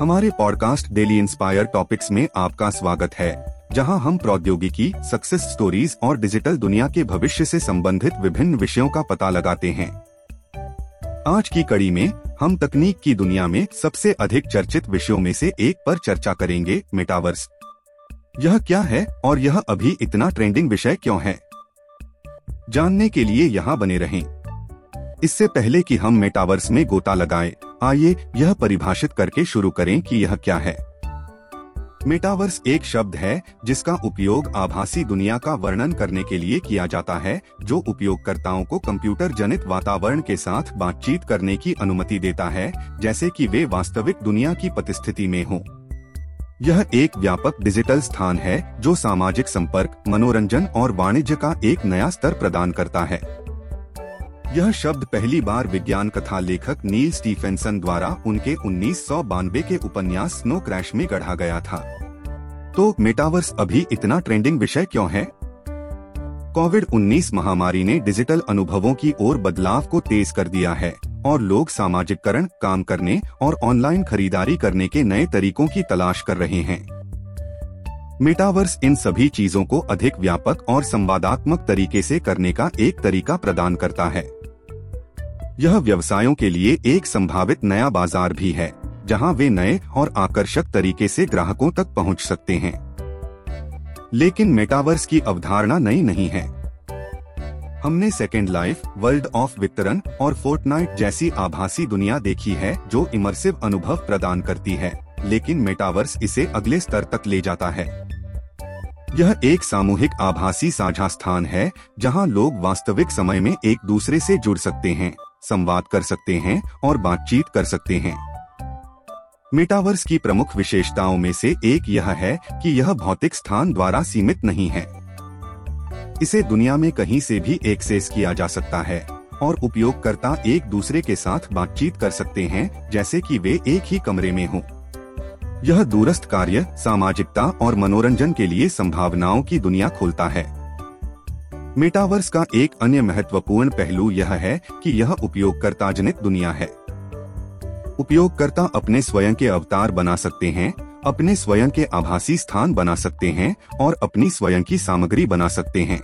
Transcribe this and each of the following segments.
हमारे podcast daily inspire topics में आपका स्वागत है, जहाँ हम प्रौद्योगिकी सक्सेस स्टोरीज और डिजिटल दुनिया के भविष्य से संबंधित विभिन्न विषयों का पता लगाते हैं। आज की कड़ी में हम तकनीक की दुनिया में सबसे अधिक चर्चित विषयों में से एक पर चर्चा करेंगे मेटावर्स यह क्या है और यह अभी इतना ट्रेंडिंग विषय क्यों है? जानने के लिए यहाँ बने रहें। इससे पहले कि हम मेटावर्स में गोता लगाएँ, आइए यह परिभाषित करके शुरू करें कि यह क्या है मेटावर्स एक शब्द है जिसका उपयोग आभासी दुनिया का वर्णन करने के लिए किया जाता है जो उपयोगकर्ताओं को कंप्यूटर जनित वातावरण के साथ बातचीत करने की अनुमति देता है जैसे कि वे वास्तविक दुनिया की परिस्थिति में हों। यह एक व्यापक डिजिटल स्थान है जो सामाजिक संपर्क मनोरंजन और वाणिज्य का एक नया स्तर प्रदान करता है यह शब्द पहली बार विज्ञान कथा लेखक नील स्टीफेंसन द्वारा उनके उन्नीस सौ बानवे के उपन्यास स्नो क्रैश में गढ़ा गया था। तो मेटावर्स अभी इतना ट्रेंडिंग विषय क्यों है? कोविड 19 महामारी ने डिजिटल अनुभवों की ओर बदलाव को तेज कर दिया है और लोग सामाजिककरण, काम करने और ऑनलाइन खरीदारी करने के नए तरीकों की तलाश कर रहे हैं। मेटावर्स इन सभी चीज़ों को अधिक व्यापक और संवादात्मक तरीके से करने का एक तरीका प्रदान करता है। यह व्यवसायों के लिए एक संभावित नया बाज़ार भी है, जहाँ वे नए और आकर्षक तरीके से ग्राहकों तक पहुँच सकते हैं। लेकिन मेटावर्स की अवधारणा नई नहीं है। हमने सेकेंड लाइफ वर्ल्ड ऑफ़ वितरण और फोर्टनाइट जैसी आभासी दुनिया देखी है, जो इमर्सिव अनुभव प्रदान करती है, लेकिन मेटावर्स इसे अगले स्तर तक ले जाता है। यह एक सामूहिक आभासी साझा स्थान है, जहाँ लोग वास्तविक समय में एक दूसरे से जुड़ सकते हैं। संवाद कर सकते हैं और बातचीत कर सकते हैं। मेटावर्स की प्रमुख विशेषताओं में से एक यह है कि यह भौतिक स्थान द्वारा सीमित नहीं है। इसे दुनिया में कहीं से भी एक्सेस किया जा सकता है और उपयोगकर्ता एक दूसरे के साथ बातचीत कर सकते हैं, जैसे कि वे एक ही कमरे में हों। यह दूरस्थ कार्य, सामाजिकता और मनोरंजन के लिए संभावनाओं की दुनिया खोलता है। मेटावर्स का एक अन्य महत्वपूर्ण पहलू यह है कि यह उपयोगकर्ता जनित दुनिया है। उपयोगकर्ता अपने स्वयं के अवतार बना सकते हैं, अपने स्वयं के आभासी स्थान बना सकते हैं और अपनी स्वयं की सामग्री बना सकते हैं।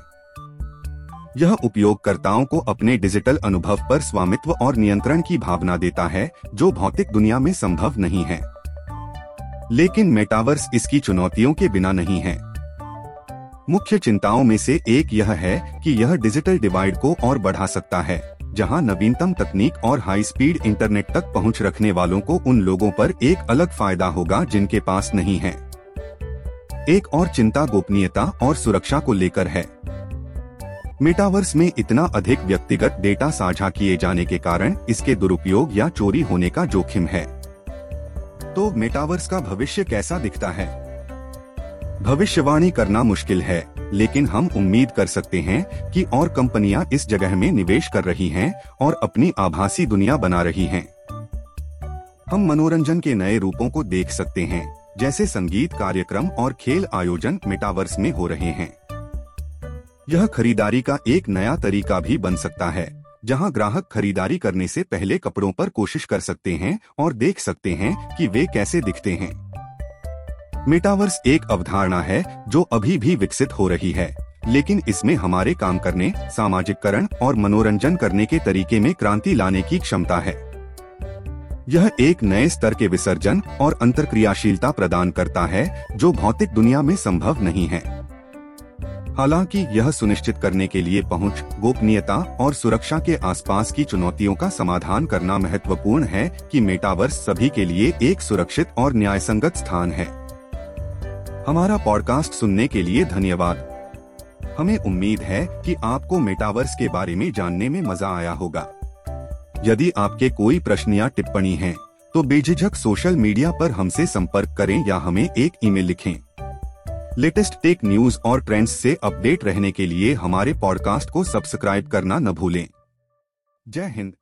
यह उपयोगकर्ताओं को अपने डिजिटल अनुभव पर स्वामित्व और नियंत्रण की भावना देता है, जो भौतिक दुनिया में संभव नहीं है। लेकिन मेटावर्स इसकी चुनौतियों के बिना नहीं है। मुख्य चिंताओं में से एक यह है कि यह डिजिटल डिवाइड को और बढ़ा सकता है, जहाँ नवीनतम तकनीक और हाई स्पीड इंटरनेट तक पहुँच रखने वालों को उन लोगों पर एक अलग फ़ायदा होगा जिनके पास नहीं है। एक और चिंता गोपनीयता और सुरक्षा को लेकर है। मेटावर्स में इतना अधिक व्यक्तिगत डेटा साझा किए जाने के कारण इसके दुरुपयोग या चोरी होने का जोखिम है। तो मेटावर्स का भविष्य कैसा दिखता है? भविष्यवाणी करना मुश्किल है, लेकिन हम उम्मीद कर सकते हैं कि और कंपनियाँ इस जगह में निवेश कर रही हैं और अपनी आभासी दुनिया बना रही हैं। हम मनोरंजन के नए रूपों को देख सकते हैं, जैसे संगीत कार्यक्रम और खेल आयोजन मेटावर्स में हो रहे हैं यह खरीदारी का एक नया तरीका भी बन सकता है, जहाँ ग्राहक खरीदारी करने से पहले कपड़ों पर कोशिश कर सकते हैं और देख सकते हैं कि वे कैसे दिखते हैं मेटावर्स एक अवधारणा है जो अभी भी विकसित हो रही है। लेकिन इसमें हमारे काम करने सामाजिककरण और मनोरंजन करने के तरीके में क्रांति लाने की क्षमता है। यह एक नए स्तर के विसर्जन और अंतरक्रियाशीलता प्रदान करता है जो भौतिक दुनिया में संभव नहीं है। हालाँकि यह सुनिश्चित करने के लिए पहुँच, गोपनीयता और सुरक्षा के आसपास की चुनौतियों का समाधान करना महत्वपूर्ण है कि मेटावर्स सभी के लिए एक सुरक्षित और न्यायसंगत स्थान है। हमारा पॉडकास्ट सुनने के लिए धन्यवाद। हमें उम्मीद है कि आपको मेटावर्स के बारे में जानने में मज़ा आया होगा। यदि आपके कोई प्रश्न या टिप्पणी हैं, तो बेझिझक सोशल मीडिया पर हमसे संपर्क करें या हमें एक ईमेल लिखें। लेटेस्ट टेक न्यूज़ और ट्रेंड्स से अपडेट रहने के लिए हमारे पॉडकास्ट को सब्सक्राइब करना न भूलें। जय हिंद।